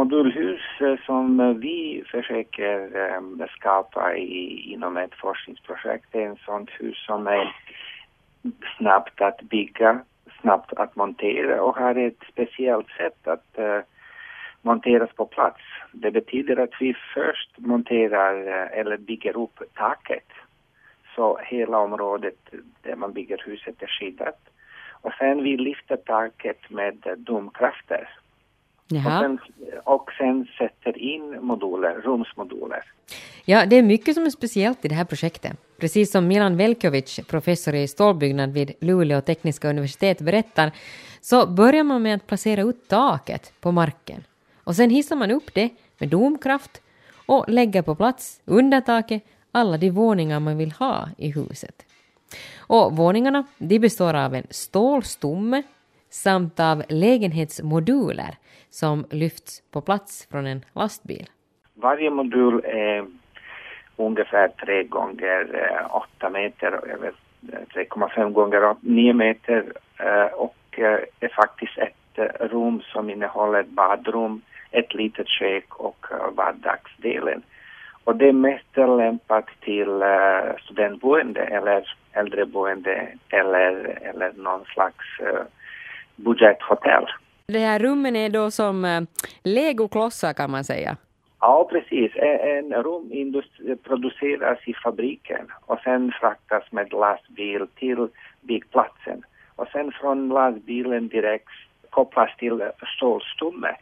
modulhus eh, som vi försöker eh, skapa i, inom ett forskningsprojekt är ett sånt hus som är snabbt att bygga, snabbt att montera och har ett speciellt sätt att eh, monteras på plats. Det betyder att vi först monterar eller bygger upp taket så hela området där man bygger huset är skyddat. Och sen vi lyfter taket med domkrafter. Och sen, och sen sätter in moduler, rumsmoduler. Ja, det är mycket som är speciellt i det här projektet. Precis som Milan Velkovic, professor i stålbyggnad vid Luleå tekniska universitet, berättar, så börjar man med att placera ut taket på marken. Och sen hissar man upp det med domkraft och lägger på plats under taket alla de våningar man vill ha i huset. Och våningarna de består av en stålstomme samt av lägenhetsmoduler som lyfts på plats från en lastbil. Varje modul är ungefär 3 gånger 8 meter, 3,5 gånger 9 meter och eh, eh, eh, är faktiskt ett rum som innehåller badrum, ett litet kök och vardagsdelen. Och det är mest lämpat till studentboende eller äldreboende eller, eller någon slags uh, budgethotell. De här rummen är då som uh, legoklossar kan man säga? Ja, precis. En rum produceras i fabriken och sen fraktas med lastbil till byggplatsen. Och sen från lastbilen direkt kopplas till stålstomme.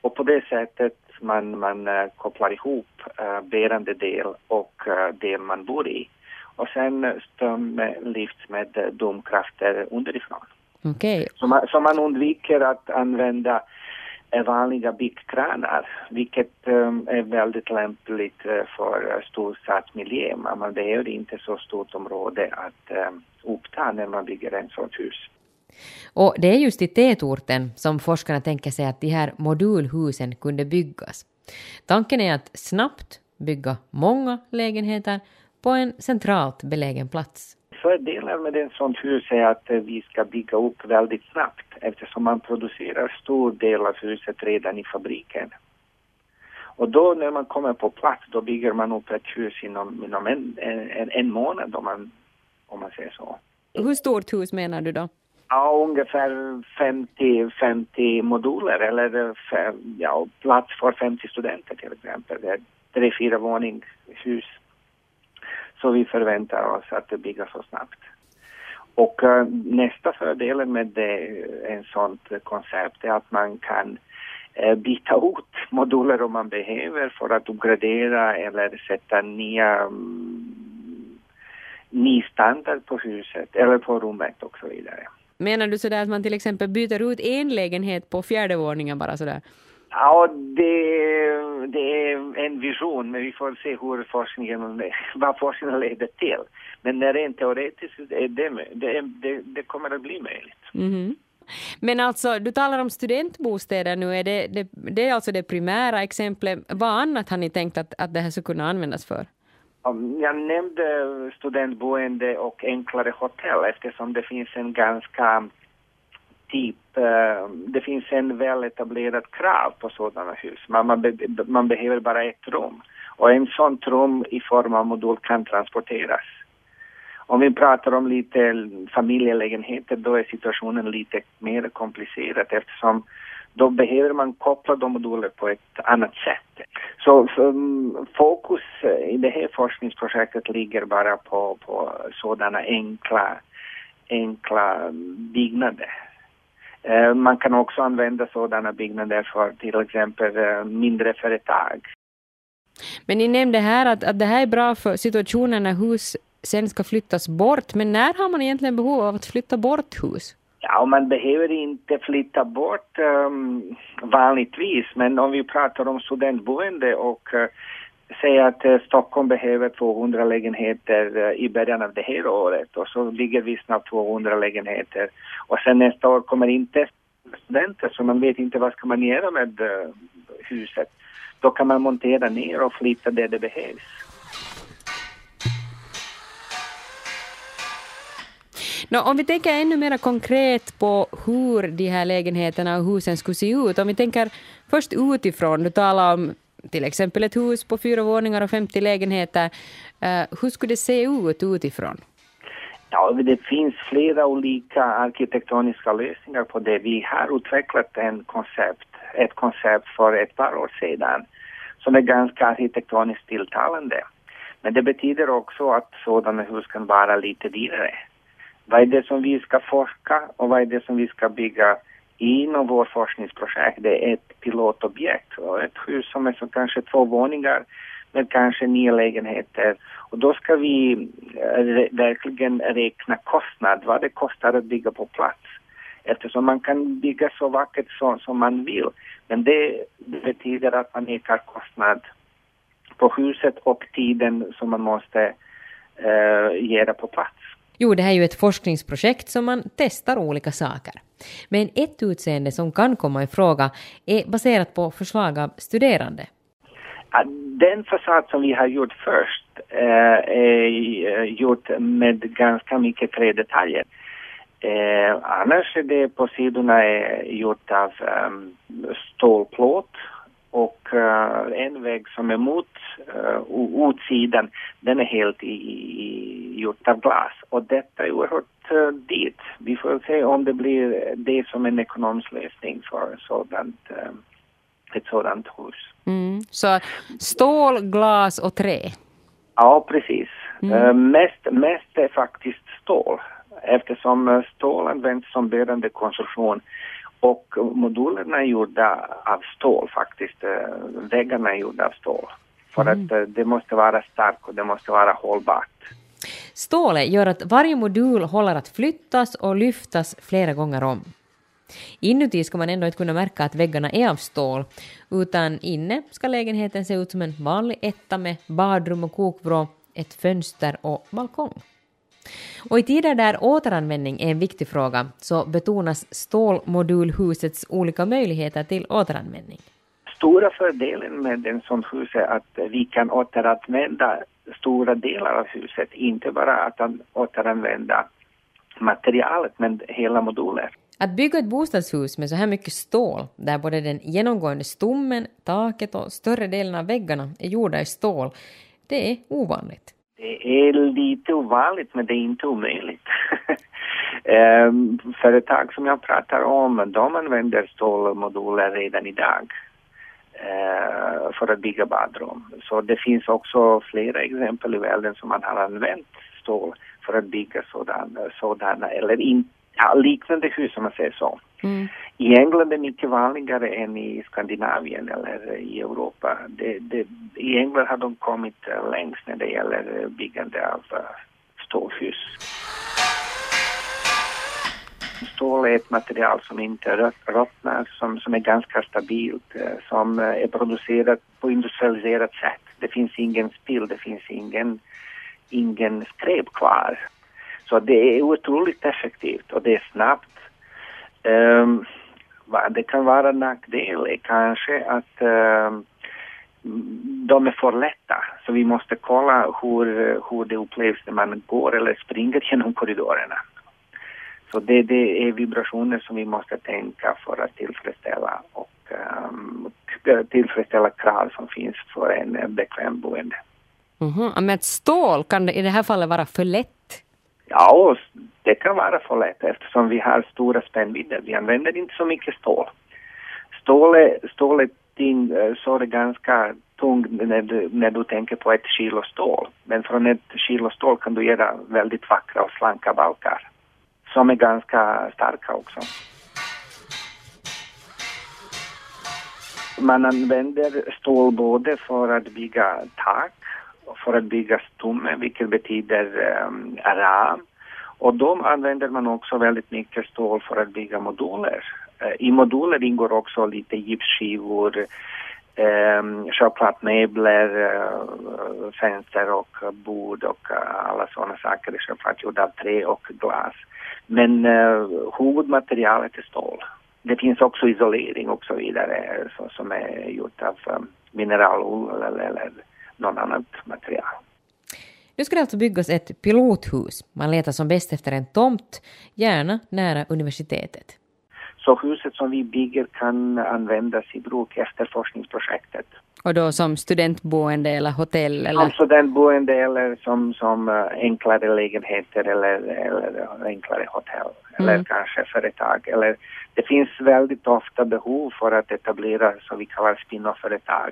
Och på det sättet man, man uh, kopplar ihop uh, bärande del och uh, del man bor i. Och sen ström lyfts med domkrafter underifrån. Okay. Så, man, så man undviker att använda vanliga byggkranar, vilket um, är väldigt lämpligt uh, för storstadsmiljö. Man behöver inte så stort område att um, uppta när man bygger en sånt hus. Och det är just i tätorten som forskarna tänker sig att de här modulhusen kunde byggas. Tanken är att snabbt bygga många lägenheter på en centralt belägen plats. Fördelen med ett sånt hus är att vi ska bygga upp väldigt snabbt eftersom man producerar stor del av huset redan i fabriken. Och då när man kommer på plats då bygger man upp ett hus inom, inom en, en, en månad om man, om man säger så. Hur stort hus menar du då? Ja, ungefär 50, 50 moduler eller ja, plats för 50 studenter till exempel. Det är tre, fyra våningshus. Så vi förväntar oss att det bygger så snabbt. Och uh, nästa fördelen med det, eh, en sånt koncept är att man kan uh, byta ut moduler om man behöver för att uppgradera eller sätta nya um, ny standard på huset eller på rummet och så vidare. Menar du sådär att man till exempel byter ut en lägenhet på fjärde våningen bara sådär? Ja, det, det är en vision, men vi får se hur forskningen, vad forskningen leder till. Men rent teoretiskt, är det, det, det, det kommer att bli möjligt. Mm. Men alltså, du talar om studentbostäder nu, är det, det, det är alltså det primära exemplet. Vad annat har ni tänkt att, att det här skulle kunna användas för? Jag nämnde studentboende och enklare hotell eftersom det finns en ganska typ, eh, det finns en väl etablerad krav på sådana hus. Man, man, be, man behöver bara ett rum och en sån rum i form av modul kan transporteras. Om vi pratar om lite familjelägenheter då är situationen lite mer komplicerad eftersom då behöver man koppla de moduler på ett annat sätt. Så mm, fokus i det här forskningsprojektet ligger bara på, på sådana enkla, enkla byggnader. Uh, man kan också använda sådana byggnader för till exempel uh, mindre företag. Men ni nämnde här att, att det här är bra för situationen när hus sen ska flyttas bort. Men när har man egentligen behov av att flytta bort hus? Ja, man behöver inte flytta bort um, vanligtvis, men om vi pratar om studentboende och uh, säger att uh, Stockholm behöver 200 lägenheter uh, i början av det här året och så ligger vi snart 200 lägenheter och sen nästa år kommer inte studenter så man vet inte vad ska man göra med eh, huset. Då kan man montera ner och flytta där det behövs. No, om vi tänker ännu mer konkret på hur de här lägenheterna och husen skulle se ut. Om vi tänker först utifrån, du talar om till exempel ett hus på fyra våningar och 50 lägenheter. Uh, hur skulle det se ut utifrån? Ja, det finns flera olika arkitektoniska lösningar på det. Vi har utvecklat en koncept, ett koncept för ett par år sedan som är ganska arkitektoniskt tilltalande. Men det betyder också att sådana hus kan vara lite dyrare. Vad är det som vi ska forska och vad är det som vi ska bygga inom vårt forskningsprojekt? Det är ett pilotobjekt och ett hus som är så kanske två våningar med kanske nio lägenheter. Och då ska vi eh, verkligen räkna kostnad, vad det kostar att bygga på plats. Eftersom man kan bygga så vackert så, som man vill. Men det betyder att man ökar kostnad på huset och tiden som man måste äh, ge det på plats. Jo, det här är ju ett forskningsprojekt som man testar olika saker. Men ett utseende som kan komma i fråga är baserat på förslag av studerande. Den fasad som vi har gjort först eh, är eh, gjort med ganska mycket trädetaljer. Eh, annars är det på sidorna är gjort av um, stålplåt och uh, en vägg som är mot eh, uh, utsidan, den är helt i, i, gjort av glas. Och detta är oerhört uh, dyrt. Vi får se om det blir det som en ekonomisk lösning för sådant, uh, ett sådant hus. Mm. Så stål, glas och trä? Ja, precis. Mm. Uh, mest, mest är faktiskt stål eftersom stål används som bärande konstruktion och modulerna är gjorda av stål faktiskt. Eh, väggarna är gjorda av stål. För mm. att eh, det måste vara starkt och det måste vara hållbart. Stålet gör att varje modul håller att flyttas och lyftas flera gånger om. Inuti ska man ändå inte kunna märka att väggarna är av stål, utan inne ska lägenheten se ut som en vanlig etta med badrum och kokvrå, ett fönster och balkong. Och i tider där återanvändning är en viktig fråga så betonas stålmodulhusets olika möjligheter till återanvändning. Stora fördelen med en sån hus är att vi kan återanvända stora delar av huset, inte bara att återanvända materialet men hela moduler. Att bygga ett bostadshus med så här mycket stål, där både den genomgående stommen, taket och större delen av väggarna är gjorda i stål, det är ovanligt. Det är lite ovanligt men det är inte omöjligt. um, företag som jag pratar om, de använder stålmoduler redan idag uh, för att bygga badrum. Så det finns också flera exempel i världen som man har använt stål för att bygga sådana, sådana eller inte ja, liknande hus om man säger så. Mm. I England är det mycket vanligare än i Skandinavien eller i Europa. Det, det, I England har de kommit längst när det gäller byggande av uh, stålhus. Stål är ett material som inte ruttnar, som, som är ganska stabilt, uh, som är producerat på industrialiserat sätt. Det finns ingen spill, det finns ingen, ingen skräp kvar. Så det är otroligt effektivt och det är snabbt. Ehm, um, vad det kan vara nackdel är kanske att um, de är för lätta, så vi måste kolla hur, hur det upplevs när man går eller springer genom korridorerna. Så det, det är vibrationer som vi måste tänka för att tillfredsställa och um, tillfredsställa krav som finns för en bekväm boende. Mm -hmm. Men stål, kan det i det här fallet vara för lätt? Ja, det kan vara för lätt eftersom vi har stora spännvidder. Vi använder inte så mycket stål. Stål är, ting, eh, så är det ganska tungt när du, när du tänker på ett kilo stål. Men från ett kilo stål kan du göra väldigt vackra och slanka balkar som är ganska starka också. Man använder stål både för att bygga tak för att bygga stomme, vilket betyder ehm, um, ram. Och de använder man också väldigt mycket stål för att bygga moduler. Uh, I moduler ingår också lite gipsskivor, ehm, um, möbler, uh, eh, fönster och bord och uh, alla sådana saker är självklart gjorda av trä och glas. Men uh, huvudmaterialet är stål. Det finns också isolering och så vidare så, som är gjort av um, mineralull eller, eller något annat material. Nu ska det alltså byggas ett pilothus. Man letar som bäst efter en tomt, gärna nära universitetet. Så huset som vi bygger kan användas i bruk efter forskningsprojektet. Och då som studentboende eller hotell? Eller? Som studentboende eller som, som uh, enklare lägenheter eller, eller enklare hotell. Mm. Eller kanske företag. Eller, det finns väldigt ofta behov för att etablera så vi kallar spin-off-företag.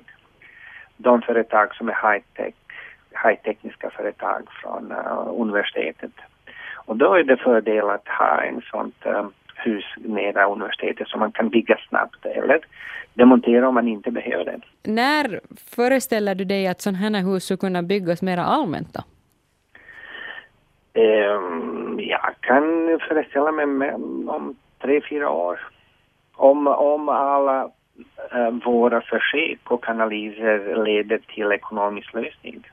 De företag som är high-tech, high-tekniska företag från uh, universitetet. Och då är det fördel att ha en sånt um, hus nära universitetet som man kan bygga snabbt eller demontera om man inte behöver det. När föreställer du dig att sådana här hus skulle kunna byggas mer allmänt då? Um, jag kan föreställa mig om tre, fyra år. Om, om alla Eh, våra försök och analyser leder till ekonomisk lösning.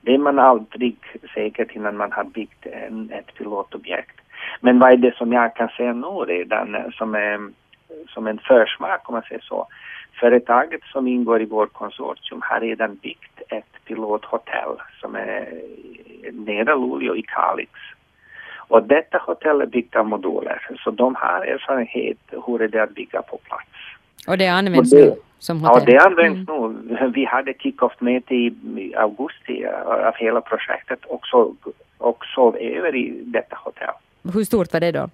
Det är man aldrig säkert innan man har byggt en, ett pilotobjekt. Men vad är det som jag kan säga nu redan eh, som, är, som en försmak om man säger så. Företaget som ingår i vårt konsortium har redan byggt ett pilothotell som är nära Luleå i Kalix. Och detta hotell är byggt av moduler, så de har erfarenhet hur det är att bygga på plats. Och det används det, nu som hotell? Ja, det används mm. nu. Vi hade kick-off-möte i augusti av hela projektet och, så, och sov över i detta hotell. Hur stort var det då?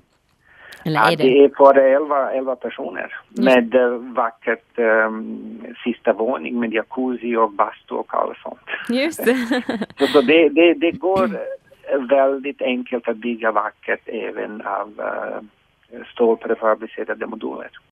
Eller ja, är det? det är för 11, 11 personer med uh, vackert um, sista våning med jacuzzi och bastu och allt sånt. Just det. så, så det, det, det, går väldigt enkelt att bygga vackert även av uh, stålprefabricerade moduler.